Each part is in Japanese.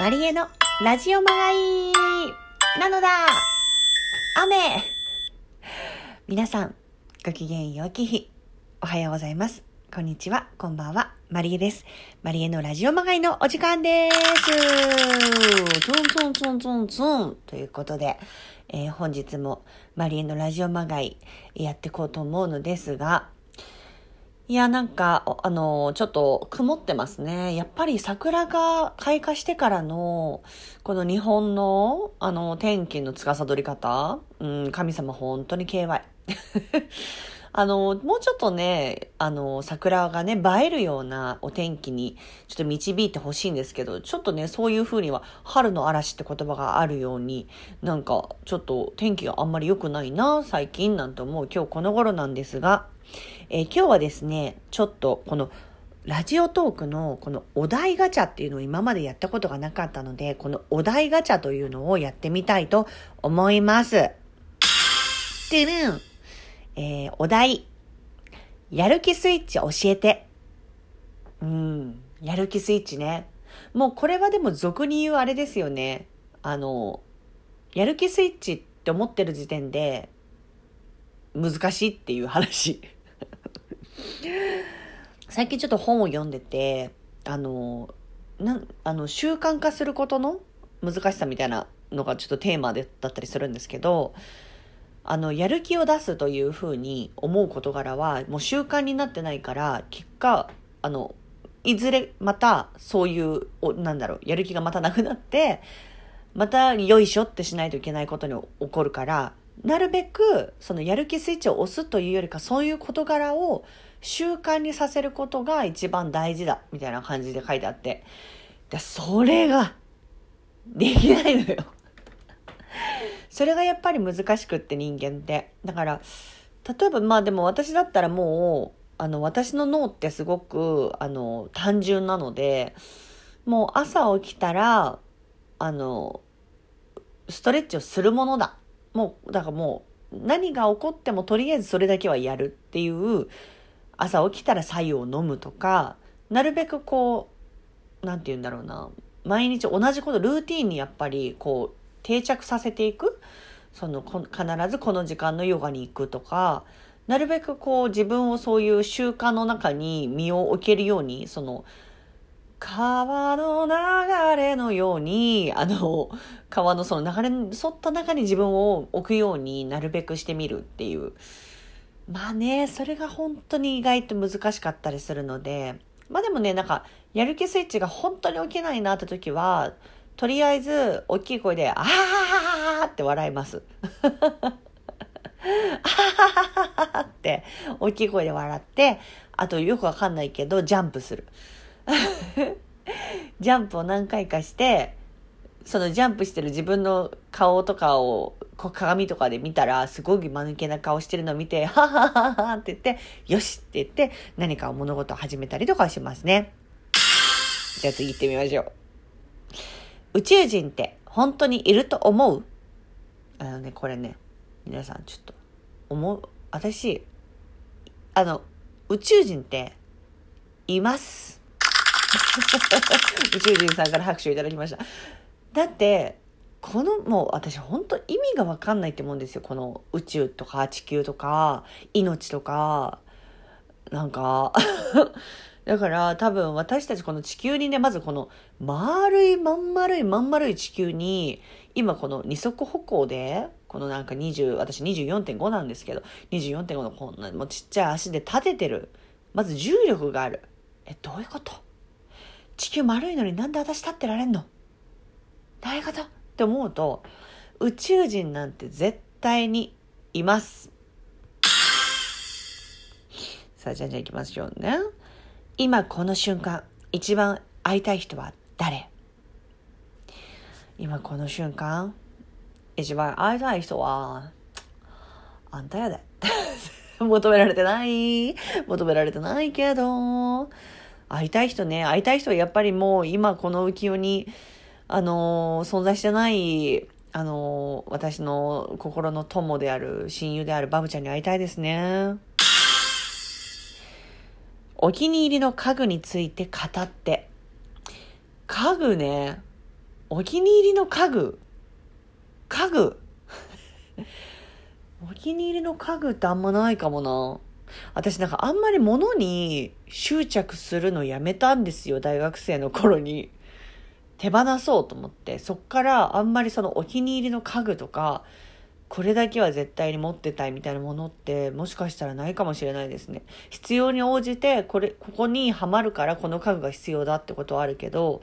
マリエのラジオまがいなのだ雨皆さん、ごきげんようき日。おはようございます。こんにちは、こんばんは、マリエです。マリエのラジオまがいのお時間です。ツンツンツンツンツンということで、えー本日もマリエのラジオまがいやっていこうと思うのですが、いや、なんか、あの、ちょっと曇ってますね。やっぱり桜が開花してからの、この日本の、あの、天気の司り方、うん、神様本当に KY。あの、もうちょっとね、あの、桜がね、映えるようなお天気に、ちょっと導いてほしいんですけど、ちょっとね、そういう風には、春の嵐って言葉があるように、なんか、ちょっと天気があんまり良くないな、最近なんて思う今日この頃なんですが、えー今日はですね、ちょっとこのラジオトークのこのお題ガチャっていうのを今までやったことがなかったので、このお題ガチャというのをやってみたいと思います。てるん。えーお題。やる気スイッチ教えて。うん。やる気スイッチね。もうこれはでも俗に言うあれですよね。あの、やる気スイッチって思ってる時点で難しいっていう話。最近ちょっと本を読んでて、あの、なん、あの、習慣化することの難しさみたいなのがちょっとテーマでだったりするんですけど、あの、やる気を出すというふうに思う事柄は、もう習慣になってないから、結果、あの、いずれまたそういう、おなんだろう、やる気がまたなくなって、またよいしょってしないといけないことに起こるから、なるべくそのやる気スイッチを押すというよりかそういう事柄を習慣にさせることが一番大事だみたいな感じで書いてあって、でそれができないのよ。それがやっぱり難しくって人間って。だから、例えばまあでも私だったらもう、あの私の脳ってすごくあの単純なので、もう朝起きたら、あの、ストレッチをするものだ。もう、だからもう、何が起こってもとりあえずそれだけはやるっていう、朝起きたら白湯を飲むとか、なるべくこう、なんて言うんだろうな、毎日同じこと、ルーティンにやっぱりこう、定着させていく。その、必ずこの時間のヨガに行くとか、なるべくこう自分をそういう習慣の中に身を置けるように、その、川の流れのように、あの、川のその流れに沿った中に自分を置くようになるべくしてみるっていう。まあね、それが本当に意外と難しかったりするので、まあでもね、なんか、やる気スイッチが本当に起きないなって時は、とりあえず、大きい声で、あははははって笑います。あははははって、大きい声で笑って、あとよくわかんないけど、ジャンプする。ジャンプを何回かして、そのジャンプしてる自分の顔とかを鏡とかで見たら、すごい間抜けな顔してるのを見て、ははははって言って、よしって言って、何か物事を始めたりとかしますね。じゃあ次行ってみましょう。宇宙人って本当にいると思う？あのね、これね、皆さんちょっと、思う、私、あの、宇宙人って、います。宇宙人さんから拍手をいただきました。だって、このもう私本当意味がわかんないって思うんですよ。この宇宙とか地球とか命とか、なんか、だから多分私たちこの地球にね、まずこの丸いまん丸いまん丸い地球に、今この二足歩行で、このなんか20、私24.5なんですけど、24.5のこんなもうちっちゃい足で立ててる。まず重力がある。え、どういうこと？地球丸いのになんで私立ってられんの？どういうことって思うと、宇宙人なんて絶対にいます。さあ、じゃあじゃあ行きましょうね。今この瞬間、一番会いたい人は誰？今この瞬間、一番会いたい人は、あんたやで。求められてない。求められてないけど、会いたい人ね、会いたい人はやっぱりもう今この浮世に、あのー存在してない、あのー私の心の友である、親友であるバブちゃんに会いたいですね。お気に入りの家具について語って。家具ね。お気に入りの家具家具 お気に入りの家具ってあんまないかもな。私なんかあんまり物に執着するのやめたんですよ、大学生の頃に。手放そうと思って、そっからあんまりそのお気に入りの家具とか、これだけは絶対に持ってたいみたいなものってもしかしたらないかもしれないですね。必要に応じて、これ、ここにはまるからこの家具が必要だってことはあるけど、っ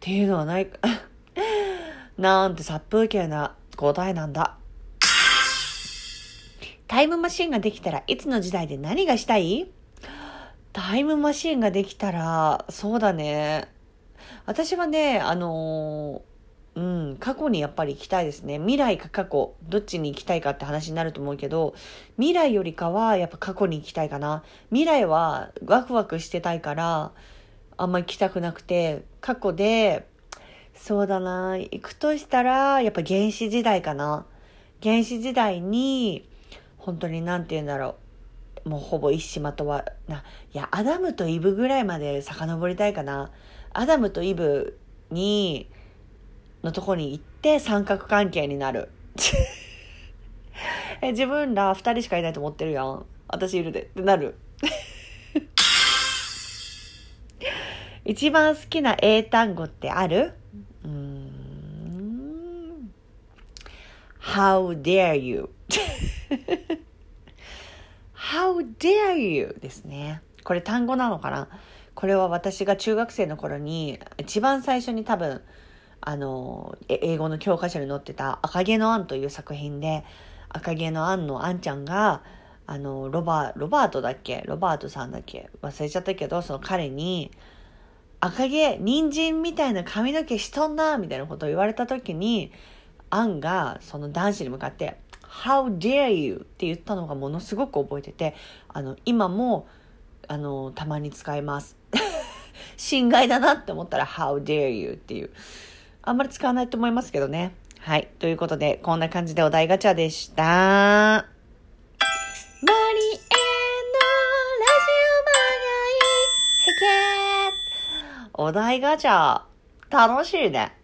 ていうのはない、なんて殺風景な答えなんだ。タイムマシンができたらいつの時代で何がしたい？タイムマシンができたら、そうだね。私はね、あの、うん、過去にやっぱり行きたいですね。未来か過去、どっちに行きたいかって話になると思うけど、未来よりかはやっぱ過去に行きたいかな。未来はワクワクしてたいから、あんまり行きたくなくて、過去で、そうだな、行くとしたら、やっぱ原始時代かな。原始時代に、本当に何て言うんだろう。もうほぼ一島とは、な、いや、アダムとイブぐらいまで遡りたいかな。アダムとイブに、のとこに行って三角関係になる。え、自分ら二人しかいないと思ってるやん。私いるで。ってなる。一番好きな英単語ってある？うん。How dare you? How dare you? ですね。これ単語なのかな？これは私が中学生の頃に一番最初に多分あの英語の教科書に載ってた「赤毛のアン」という作品で赤毛のアンのアンちゃんがあのロバロバートだっけ？ロバートさんだっけ？忘れちゃったけどその彼に「赤毛人参みたいな髪の毛しとんな」みたいなことを言われた時にアンがその男子に向かって How dare you? って言ったのがものすごく覚えてて、あの、今も、あの、たまに使います。侵害だなって思ったら How dare you? っていう。あんまり使わないと思いますけどね。はい。ということで、こんな感じでお題ガチャでした。マリエのラジオマガイ、へけお題ガチャ、楽しいね。